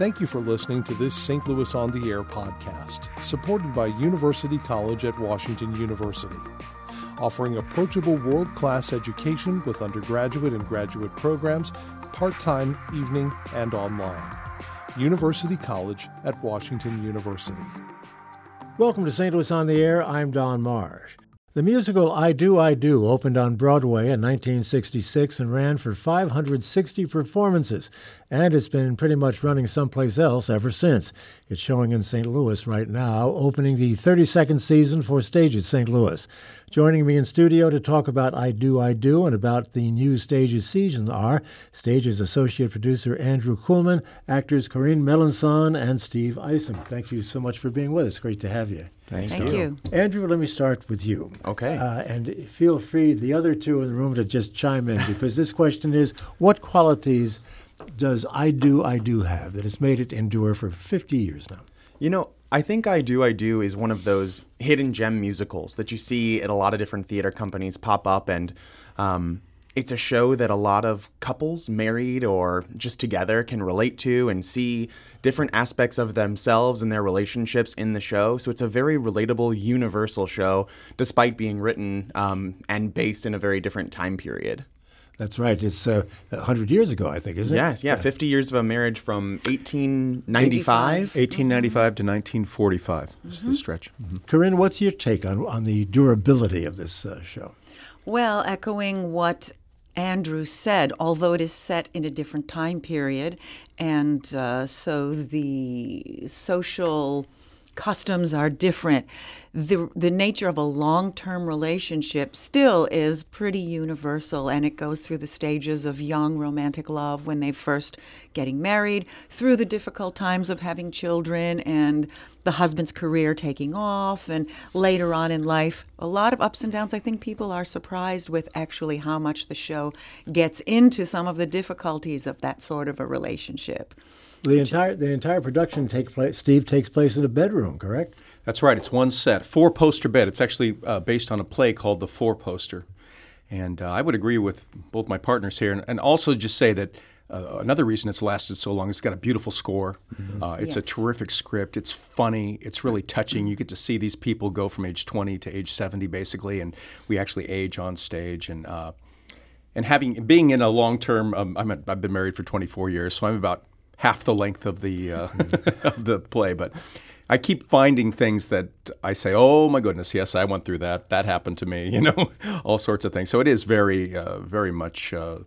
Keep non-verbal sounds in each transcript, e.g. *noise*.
Thank you for listening to this St. Louis on the Air podcast, supported by University College at Washington University, offering approachable world class education with undergraduate and graduate programs, part time, evening, and online. University College at Washington University. Welcome to St. Louis on the Air. I'm Don Marsh. The musical I Do, I Do opened on Broadway in 1966 and ran for 560 performances, and it's been pretty much running someplace else ever since. It's showing in St. Louis right now, opening the 32nd season for Stages St. Louis. Joining me in studio to talk about I Do, I Do and about the new Stages season are Stages Associate Producer Andrew Kuhlman, actors Corinne Melanson, and Steve Isom. Thank you so much for being with us. Great to have you. Thank, Thank you. Andrew, let me start with you. Okay. Uh, and feel free, the other two in the room, to just chime in because this question is what qualities does I Do, I Do have that has made it endure for 50 years now? You know, I think I Do, I Do is one of those hidden gem musicals that you see at a lot of different theater companies pop up. And um, it's a show that a lot of couples, married or just together, can relate to and see different aspects of themselves and their relationships in the show. So it's a very relatable, universal show, despite being written um, and based in a very different time period. That's right. It's uh, 100 years ago, I think, isn't it? Yes, yeah, 50 years of a marriage from 1895. 1895 to 1945 is the stretch. Corinne, what's your take on, on the durability of this uh, show? Well, echoing what Andrew said, although it is set in a different time period, and uh, so the social customs are different. The, the nature of a long term relationship still is pretty universal, and it goes through the stages of young romantic love when they first getting married, through the difficult times of having children, and the husband's career taking off, and later on in life, a lot of ups and downs. I think people are surprised with actually how much the show gets into some of the difficulties of that sort of a relationship. The entire the entire production takes place. Steve takes place in a bedroom, correct? That's right. It's one set, four poster bed. It's actually uh, based on a play called The Four Poster. And uh, I would agree with both my partners here, and, and also just say that uh, another reason it's lasted so long, it's got a beautiful score. Uh, it's a terrific script. It's funny. It's really touching. You get to see these people go from age 20 to age 70, basically, and we actually age on stage. And uh, and having being in a long term, um, I'm a, I've been married for 24 years, so I'm about half the length of the uh, *laughs* *laughs* of the play, but. I keep finding things that I say, "Oh my goodness, yes, I went through that. That happened to me." *laughs* You know, all sorts of things. So it is very, uh, very much uh,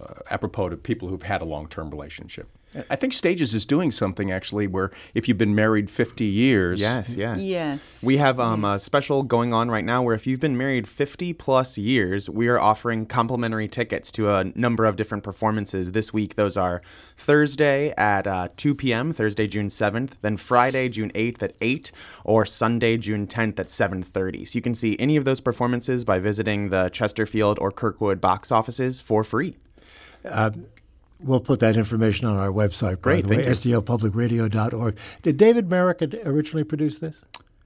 uh, apropos to people who've had a long-term relationship. I think Stages is doing something actually where if you've been married 50 years, Yes, yeah. Yes. We have um, a special going on right now where if you've been married 50 plus years, we are offering complimentary tickets to a number of different performances. This week, those are Thursday at uh, 2 p.m., Thursday, June 7th, then Friday, June 8th at 8, or Sunday, June 10th at 7.30. So you can see any of those performances by visiting the Chesterfield or Kirkwood box offices for free. Uh, we'll put that information on our website, by Great, the way, stlpublicradio.org. Did David Merrick originally produce this?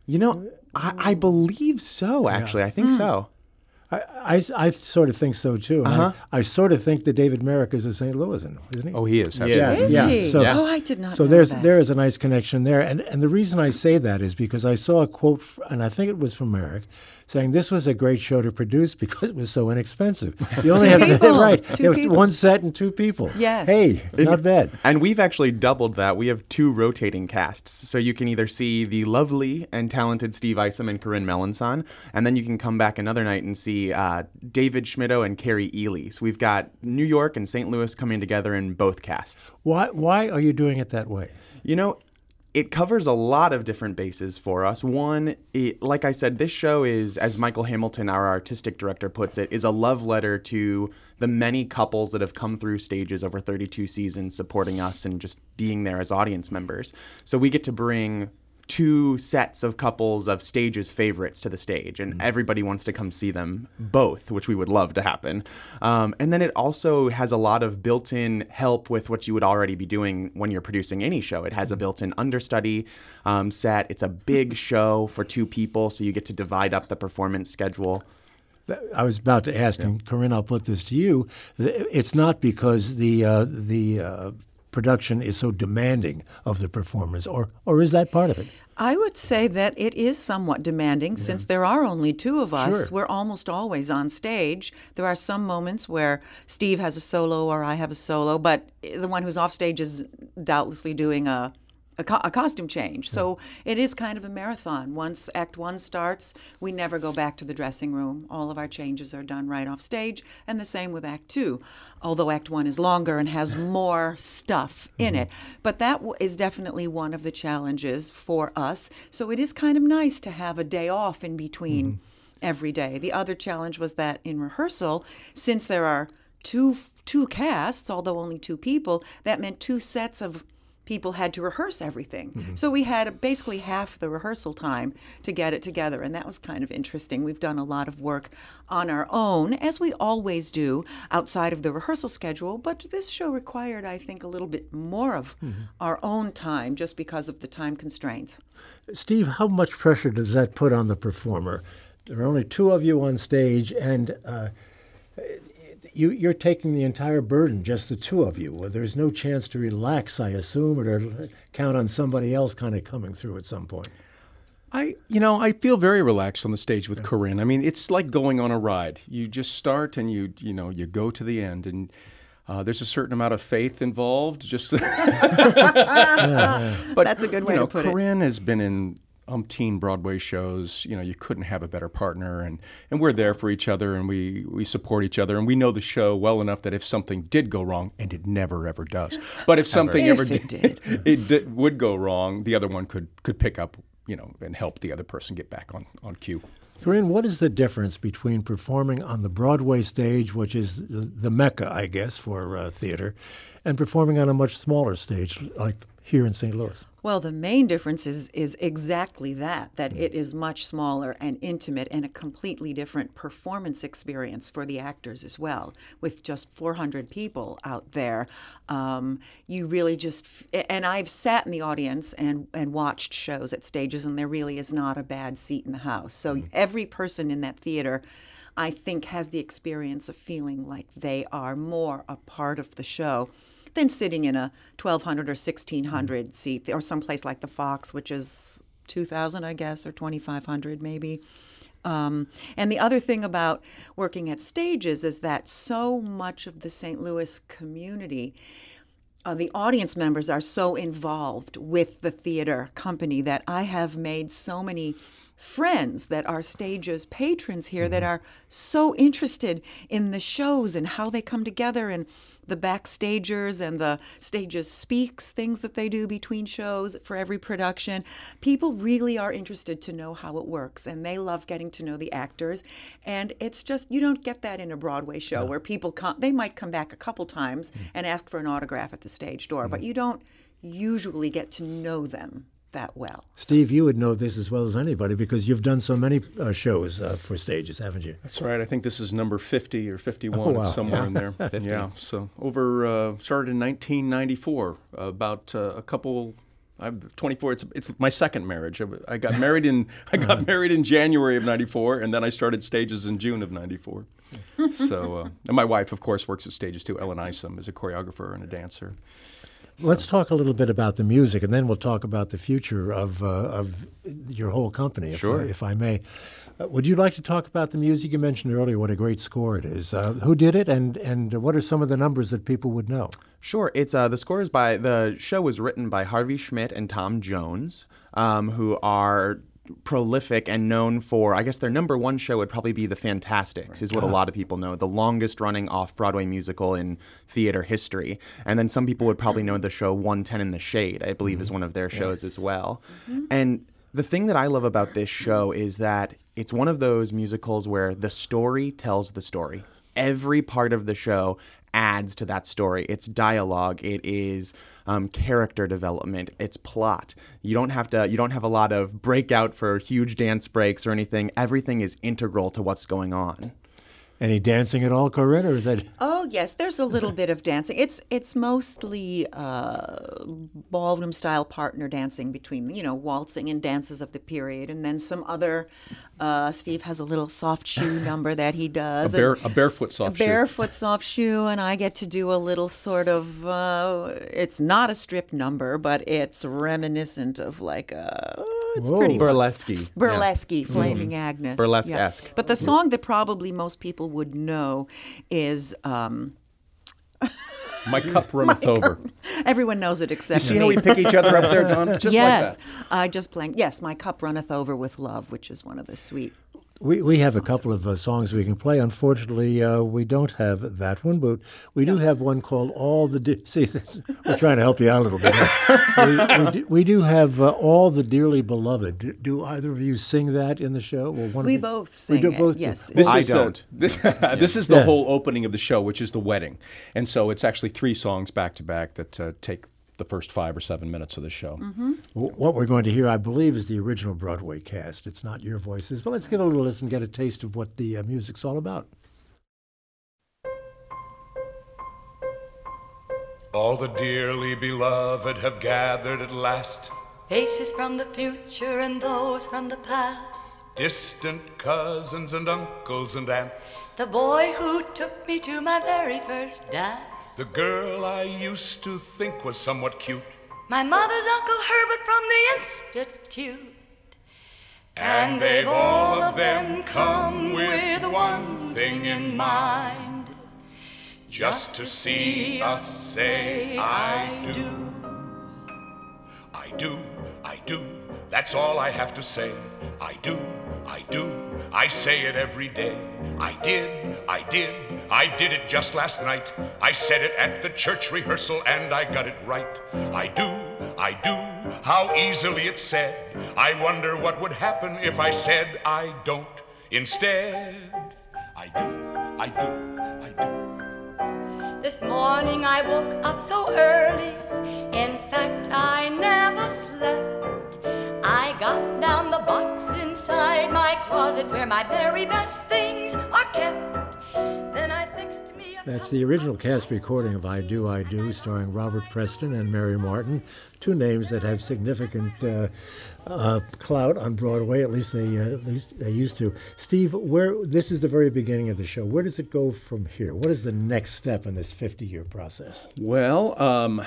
You know, I, I believe so, actually. I think hmm. so. I, I, I sort of think so too. Uh-huh. I, I sort of think that David Merrick is a St. Louisan, isn't he? Oh, he is. Yeah. absolutely. Is yeah. he? So- Oh, I did not So know there's that. there is a nice connection there, and and the reason I say that is because I saw a quote, f- and I think it was from Merrick, saying this was a great show to produce because it was so inexpensive. You only have people. right Two people. one set and two people. Yes. Hey, not bad. And we've actually doubled that. We have two rotating casts. So you can either see the lovely and talented Steve Isom and Corinne Melanson, and then you can come back another night and see uh, David Schmittou and Kari Ely. So we've got New York and St. Louis coming together in both casts. Why why are you doing it that way? You know, it covers a lot of different bases for us. One, it, like I said, this show is, as Michael Hamilton, our artistic director, puts it, is a love letter to the many couples that have come through stages over 32 seasons supporting us and just being there as audience members. So we get to bring two sets of couples of stages favorites to the stage and everybody wants to come see them both which we would love to happen. Um, and then it also has a lot of built-in help with what you would already be doing when you're producing any show. It has a built-in understudy um, set. It's a big show for two people so you get to divide up the performance schedule. I was about to ask, and Corinne, I'll put this to you. It's not because the uh, the uh, production is so demanding of the performers, or or is that part of it? I would say that it is somewhat demanding since there are only two of us. Sure. We're almost always on stage. There are some moments where Steve has a solo or I have a solo, but the one who's off stage is doubtlessly doing a a, co- a costume change. So it is kind of a marathon. Once Act One starts, we never go back to the dressing room. All of our changes are done right off stage, and the same with Act Two, although Act One is longer and has more stuff in mm-hmm. it. But that w- is definitely one of the challenges for us. So it is kind of nice to have a day off in between mm-hmm. every day. The other challenge was that in rehearsal, since there are two two casts, although only two people, that meant two sets of people had to rehearse everything. So we had basically half the rehearsal time to get it together, and that was kind of interesting. We've done a lot of work on our own, as we always do, outside of the rehearsal schedule, but this show required, I think, a little bit more of our own time just because of the time constraints. Steve, how much pressure does that put on the performer? There are only two of you on stage, and uh, you, you're taking the entire burden, just the two of you. Well, There's no chance to relax, I assume, or to count on somebody else kind of coming through at some point. I, you know, I feel very relaxed on the stage with Corinne. I mean, it's like going on a ride. You just start and you, you know, you go to the end, and uh, there's a certain amount of faith involved. Just, *laughs* *laughs* but That's a good way you know, to put it. Corinne has been in umpteen Broadway shows. You know, you couldn't have a better partner, and and we're there for each other, and we we support each other, and we know the show well enough that if something did go wrong, and it never ever does, but if *gasps* something If ever it did, *laughs* it di- would go wrong, the other one could could pick up, you know, and help the other person get back on on cue. Corinne, what is the difference between performing on the Broadway stage, which is the, the mecca, I guess, for uh, theater, and performing on a much smaller stage like here in St. Louis? Well, the main difference is is exactly that that it is much smaller and intimate and a completely different performance experience for the actors as well. With just 400 people out there, um, you really just f- and I've sat in the audience and and watched shows at stages, and there really is not a bad seat in the house. So every person in that theater. I think has the experience of feeling like they are more a part of the show than sitting in a 1200 or 1600 seat or someplace like the Fox, which is 2000, I guess, or 2500 maybe. Um, and the other thing about working at stages is that so much of the St. Louis community uh, the audience members are so involved with the theater company that I have made so many friends that are stages patrons here that mm-hmm. are so interested in the shows and how they come together and the backstagers and the stages speaks things that they do between shows for every production. People really are interested to know how it works and they love getting to know the actors. And it's just you don't get that in a broadway show where people come they might come back a couple times mm. and ask for an autograph at the stage door but mm. you don't usually get to know them that well Steve, you would know this as well as anybody because you've done so many uh, shows uh, for stages, haven't you? That's right. I think this is number 50 or 51, Oh, wow. somewhere in there. *laughs* yeah. So over uh, started in 1994. about uh, a couple. I'm 24. It's it's my second marriage. I, I got married in *laughs* I got married in January of '94, and then I started stages in June of '94. *laughs* so, uh, and my wife, of course, works at stages too. Ellen Isom is a choreographer and a dancer. Let's talk a little bit about the music, and then we'll talk about the future of uh, of your whole company, if, Sure. I, if I may. Uh, would you like to talk about the music you mentioned earlier? What a great score it is! Uh, who did it, and and what are some of the numbers that people would know? Sure. It's uh, the score is by the show was written by Harvey Schmidt and Tom Jones, um, who are prolific and known for. I guess their number one show would probably be The Fantasticks, is what a uh-huh. lot of people know. The longest running off Broadway musical in theater history. And then some people would probably know the show 110 in the Shade. I believe is mm-hmm. one of their shows as well. Mm-hmm. And the thing that I love about this show is that it's one of those musicals where the story tells the story. Every part of the show adds to that story. It's dialogue. It is um, character development. It's plot. You don't have to. You don't have a lot of breakout for huge dance breaks or anything. Everything is integral to what's going on. Any dancing at all, Corinne, or is that? *laughs* Oh yes, there's a little bit of dancing. It's it's mostly uh, ballroom style partner dancing between you know waltzing and dances of the period, and then some other. Uh, Steve has a little soft shoe *laughs* number that he does. A, bare, a barefoot soft a shoe. barefoot soft shoe, and I get to do a little sort of. Uh, it's not a strip number, but it's reminiscent of like a. It's Whoa. pretty Burlesque. burlesque flaming agnes Mm-hmm. Burlesque-esque. but the song that probably most people would know is um, *laughs* My cup *laughs* runneth over. *laughs* everyone knows it except you See me how we pick each other up there, Don? Just yes like that. i just blank yes my cup runneth over with love which is one of the sweet We, we have a couple of uh, songs we can play. Unfortunately, uh, we don't have that one, but we do have one called "All the." De- *laughs* See, this, we're trying to help you out a little bit. we, we, do, we do have uh, "All the Dearly Beloved." Do, do either of you sing that in the show? Well, one of We you- both We sing do it, both. do. yes. This I is the- don't. *laughs* this *laughs* this is the Yeah. whole opening of the show, which is the wedding, and so it's actually three songs back to back that uh, take the first five or seven minutes of the show. Mm-hmm. What we're going to hear, I believe, is the original Broadway cast. It's not your voices, but let's give it a little listen, and get a taste of what the uh, music's all about. All the dearly beloved have gathered at last. Faces from the future and those from the past. Distant cousins and uncles and aunts. The boy who took me to my very first dance. The girl I used to think was somewhat cute. My mother's Uncle Herbert from the Institute. And they've all of them come with one thing in mind. Just to see us say, I do. I do, I do, that's all I have to say. I do, I do, I say it every day. I did, I did, I did it just last night. I said it at the church rehearsal and I got it right. I do, I do, how easily it's said. I wonder what would happen if I said I don't instead. I do, I do, I do. This morning I woke up so early. In fact, I never slept. I got down the box inside my closet where my very best things are kept. That's the original cast recording of I Do, I Do, starring Robert Preston and Mary Martin, two names that have significant uh, uh, clout on Broadway. At least they, uh, at least they used to. Steve, where this is the very beginning of the show. Where does it go from here? What is the next step in this 50-year process? Well, um,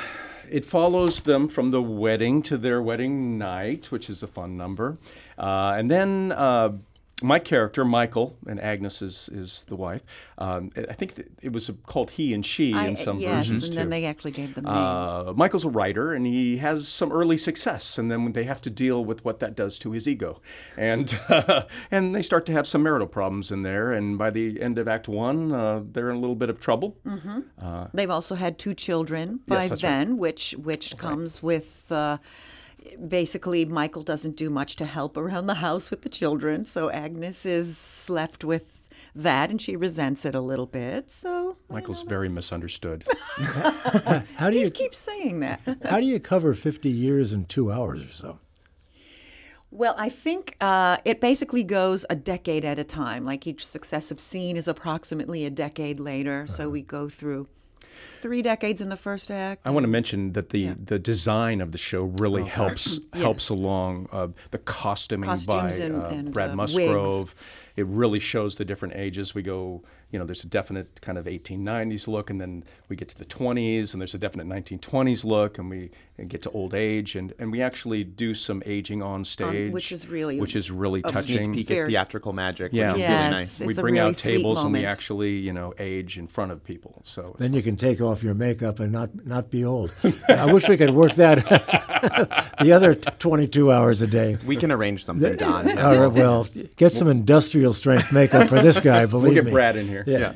it follows them from the wedding to their wedding night, which is a fun number. Uh, and then uh, my character, Michael, and Agnes is, is the wife. Um, I think it was called he and she I, in some yes versions and too. then they actually gave them names Uh, Michael's a writer, and he has some early success, and then they have to deal with what that does to his ego, and *laughs* and they start to have some marital problems in there. And by the end of Act One, uh, they're in a little bit of trouble. They've also had two children Yes, by right. then, which which comes with. Basically, Michael doesn't do much to help around the house with the children, so Agnes is left with that, and she resents it a little bit. So Michael's very misunderstood. *laughs* How do you keep saying that. how do you cover 50 years in two hours or so? Well, I think uh, it basically goes a decade at a time. Like each successive scene is approximately a decade later. So we go through three decades in the first act. I want to mention that the, the design of the show really helps helps along uh, the costuming Costumes by and- uh, and, Brad uh, Musgrove. It really shows the different ages. We go, you know, there's a definite kind of 1890s look, and then we get to the 20s, and there's a definite 1920s look, and we get to old age, and, and we actually do some aging on stage, which is really which is really A touching. sneak peek Fair- at theatrical magic, Yeah. which is Yes. really nice. It's we a bring really out sweet tables and we actually, you know, age in front of people. So Then you can take off your makeup and not not be old. *laughs* I wish we could work that *laughs* the other 22 hours a day. We can arrange something, Don. *laughs* All right, well, get some industrial strength makeup for this guy. *laughs* Believe we'll get me. Brad in here. Yeah.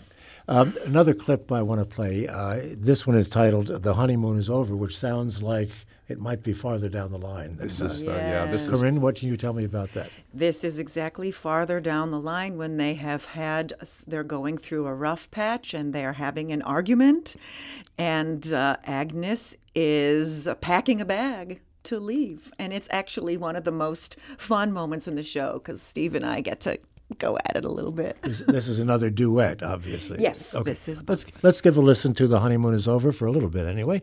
Um, another clip I want to play. Uh, this one is titled "The Honeymoon Is Over," which sounds like it might be farther down the line. This is uh, yeah. This is Corinne, what can you tell me about that? This is exactly farther down the line when they have had, they're going through a rough patch and they're having an argument. And uh, Agnes is packing a bag to leave. And it's actually one of the most fun moments in the show because Steve and I get to go at it a little bit. This, this is another duet, obviously. Yes, Okay. this is Let's let's give a listen to "The Honeymoon Is Over" for a little bit, anyway.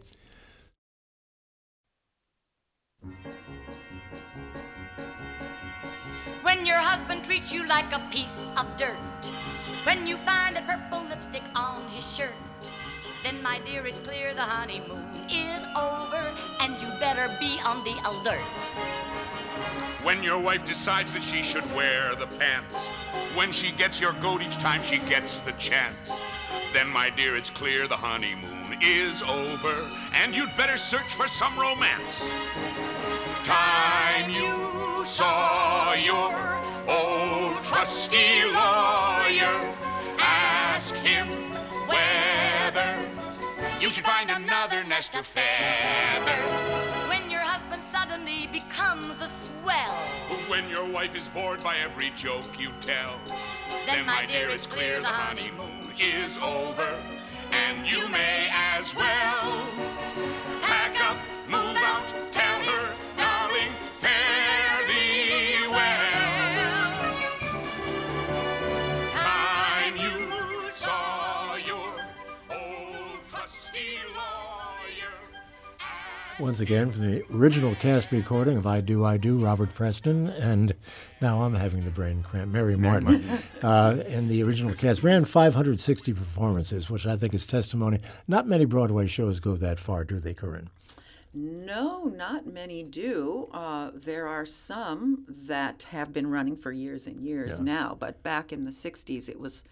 When your husband treats you like a piece of dirt. When you find that purple lipstick on his shirt. Then, my dear, it's clear the honeymoon is over, and you better be on the alert. When your wife decides that she should wear the pants. When she gets your goat each time she gets the chance. Then, my dear, it's clear the honeymoon is over, and you'd better search for some romance. Time you saw your old trusty lawyer, ask him whether you should find another nest of feather. When your suddenly becomes the swell. When your wife is bored by every joke you tell, Then, my dear, it's clear the honeymoon is over, and you may as well Once again, from the original cast recording of "I Do, I Do," Robert Preston, and now I'm having the brain cramp. Mary Martin, uh, and the original cast ran 560 performances, which I think is testimony. Not many Broadway shows go that far, do they, Corinne? No, not many do. Uh, there are some that have been running for years and years now, but back in the '60s, it was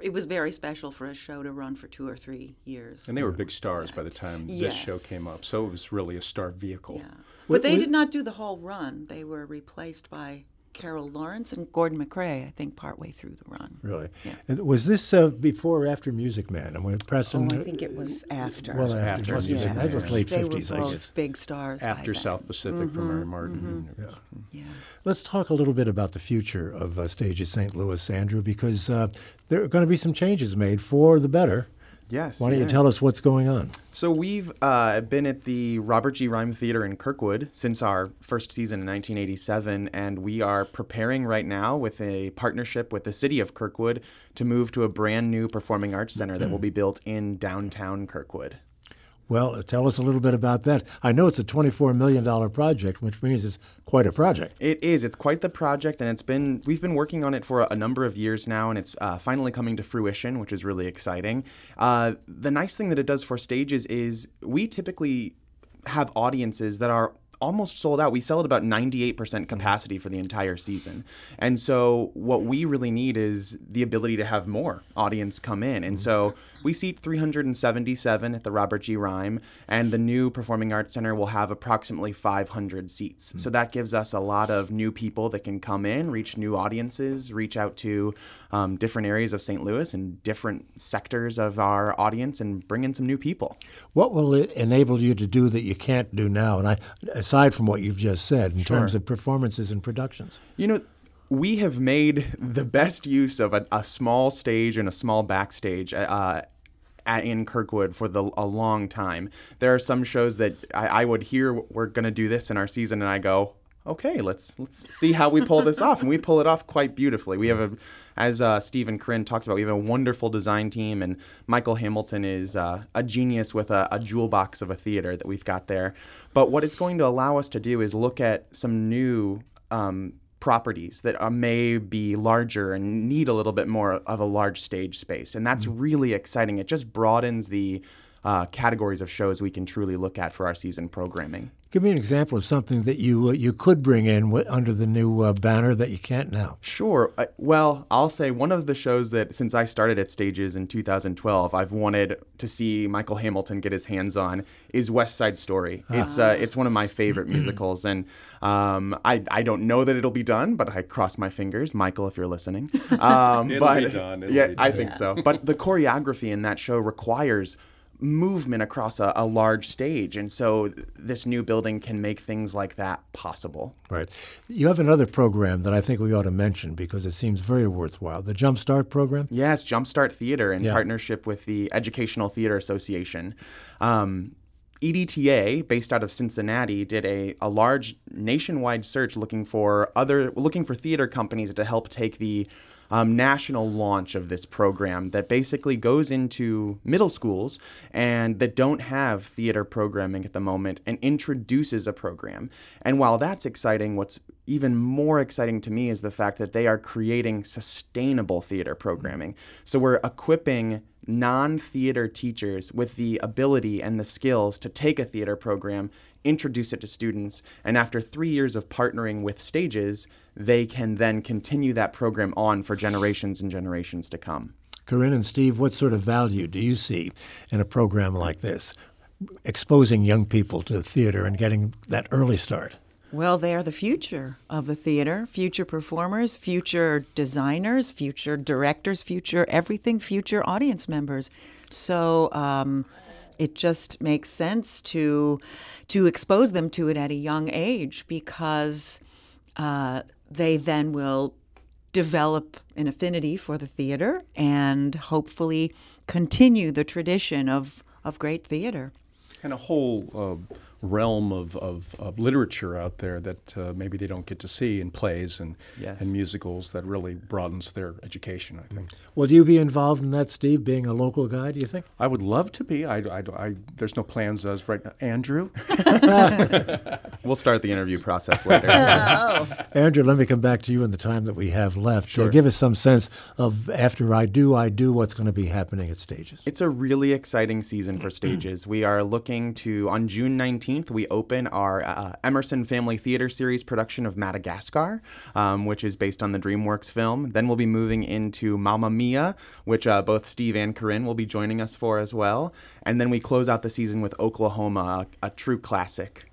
it was very special for a show to run for two or three years. And they were big stars by the time this show came up, so it was really a star vehicle. Yeah, Wh- but they wh- did not do the whole run. They were replaced by Carol Lawrence and Gordon MacRae, I think, partway through the run. Really? And was this uh, before or after Music Man? And when Preston? Oh, I think it was after. Well, after, after must have been- that was late they 50s, were I guess. big stars by After then. South Pacific for Mary Martin. It was- Yeah. Let's talk a little bit about the future of uh, Stages St. Louis, Andrew, because uh, there are going to be some changes made for the better. Yes. Why don't you tell us what's going on? So we've uh, been at the Robert G. Reim Theater in Kirkwood since our first season in 1987, and we are preparing right now with a partnership with the city of Kirkwood to move to a brand new performing arts center that will be built in downtown Kirkwood. Well, uh, tell us a little bit about that. I know it's a $24 million project, which means it's quite a project. It is. It's quite the project, and it's been we've been working on it for a number of years now, and it's uh, finally coming to fruition, which is really exciting. Uh, the nice thing that it does for stages is we typically have audiences that are almost sold out. We sell at about 98% mm-hmm. capacity for the entire season. And so what we really need is the ability to have more audience come in. And mm-hmm. so we seat 377 at the Robert G. Reim, and the new Performing Arts Center will have approximately 500 seats. So mm. that gives us a lot of new people that can come in, reach new audiences, reach out to um, different areas of St. Louis and different sectors of our audience, and bring in some new people. What will it enable you to do that you can't do now? And I, aside from what you've just said, in terms of performances and productions. You know, we have made the best use of a, a small stage and a small backstage. Uh, at, in Kirkwood for the, a long time. There are some shows that I, I would hear we're going to do this in our season, and I go, okay, let's let's see how we pull this off, and we pull it off quite beautifully. We have a, as uh, Stephen Corinne talks about, we have a wonderful design team, and Michael Hamilton is uh, a genius with a, a jewel box of a theater that we've got there. But what it's going to allow us to do is look at some new. Um, properties that are, may be larger and need a little bit more of a large stage space. And that's really exciting. It just broadens the uh, categories of shows we can truly look at for our season programming. Give me an example of something that you uh, you could bring in w- under the new uh, banner that you can't now. Sure. Uh, well, I'll say one of the shows that since I started at Stages in 2012, I've wanted to see Michael Hamilton get his hands on is West Side Story. It's uh, it's one of my favorite *clears throat* musicals, and um, I I don't know that it'll be done, but I cross my fingers, Michael, if you're listening. *laughs* Um, It'll but, be done. It'll yeah, be I done. think so. *laughs* But the choreography in that show requires movement across a, a large stage, and so this new building can make things like that possible. Right. You have another program that I think we ought to mention because it seems very worthwhile. The Jumpstart program. Yes, Jumpstart Theater in Yeah. partnership with the Educational Theater Association. Um, EDTA, based out of Cincinnati, did a, a large nationwide search looking for other looking for theater companies to help take the um, national launch of this program that basically goes into middle schools and that don't have theater programming at the moment and introduces a program. And while that's exciting, what's even more exciting to me is the fact that they are creating sustainable theater programming. So we're equipping non theater teachers with the ability and the skills to take a theater program, introduce it to students, and after three years of partnering with stages, they can then continue that program on for generations and generations to come. Corinne and Steve, what sort of value do you see in a program like this, exposing young people to theater and getting that early start? Well, they are the future of the theater, future performers, future designers, future directors, future everything, future audience members. So um, it just makes sense to to expose them to it at a young age because uh, they then will develop an affinity for the theater and hopefully continue the tradition of of great theater. And a whole uh, realm of, of, of, literature out there that uh, maybe they don't get to see in plays and, yes. and musicals that really broadens their education, I think. Will you be involved in that, Steve, being a local guy, do you think? I would love to be. I, I, I there's no plans as right now. Andrew? *laughs* *laughs* we'll start the interview process later. *laughs* oh. Andrew, let me come back to you in the time that we have left. Sure. Uh, give us some sense of after I do, I do, what's going to be happening at Stages. It's a really exciting season for *clears throat* Stages. we are looking to, on June 19th, 19th, we open our uh, Emerson Family Theater Series production of Madagascar, um, which is based on the DreamWorks film. Then we'll be moving into Mamma Mia, which uh, both Steve and Corinne will be joining us for as well. And then we close out the season with Oklahoma, a, a true classic.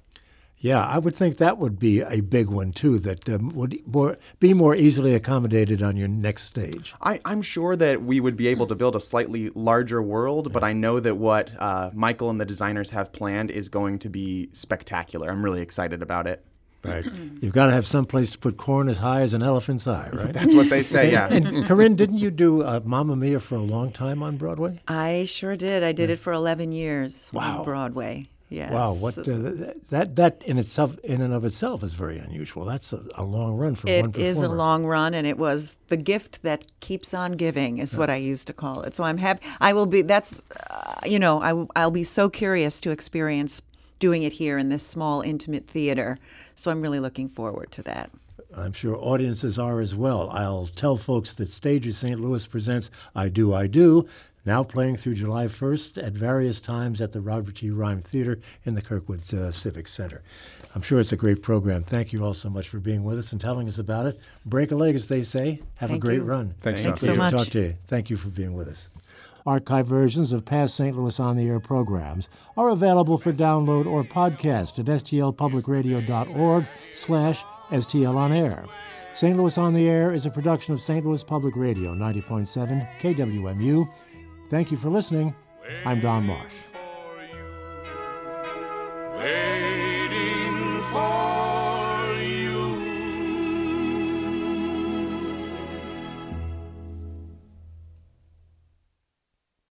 Yeah, I would think that would be a big one too. That um, would more, be more easily accommodated on your next stage. I, am sure that we would be able to build a slightly larger world, yeah. but I know that what uh, Michael and the designers have planned is going to be spectacular. I'm really excited about it. Right. *clears throat* You've got to have some place to put corn as high as an elephant's eye, right? That's what they say, yeah. and, and Corinne, didn't you do uh, Mamma Mia for a long time on Broadway? I sure did. I did yeah. it for 11 years wow. on Broadway. Yes. Wow, what uh, that that in itself in and of itself is very unusual. That's a, a long run for it one performer. It is a long run, and it was the gift that keeps on giving is yeah. what I used to call it. So I'm happy. I will be. That's uh, you know I I'll be so curious to experience doing it here in this small intimate theater. So I'm really looking forward to that. I'm sure audiences are as well. I'll tell folks that Stages St. Louis presents I Do, I Do now playing through July 1st at various times at the Robert G. Reim Theater in the Kirkwood uh, Civic Center. I'm sure it's a great program. Thank you all so much for being with us and telling us about it. Break a leg, as they say. Have Thank a great you. run. Thanks, Thanks so much. Talk to you. Thank you for being with us. Archive versions of past St. Louis on the Air programs are available for download or podcast at stlpublicradio.org slash STL on air. St. Louis on the Air is a production of St. Louis Public Radio, 90.7 KWMU. Thank you for listening. I'm Don Marsh.